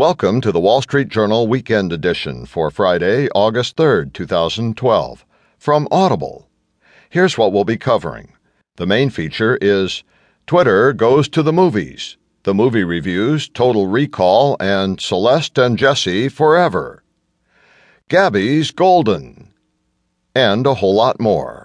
Welcome to the Wall Street Journal Weekend Edition for Friday, August 3rd, 2012, from Audible. Here's what we'll be covering. The main feature is Twitter goes to the movies, the movie reviews, Total Recall, and Celeste and Jesse Forever. Gabby's Golden, and a whole lot more.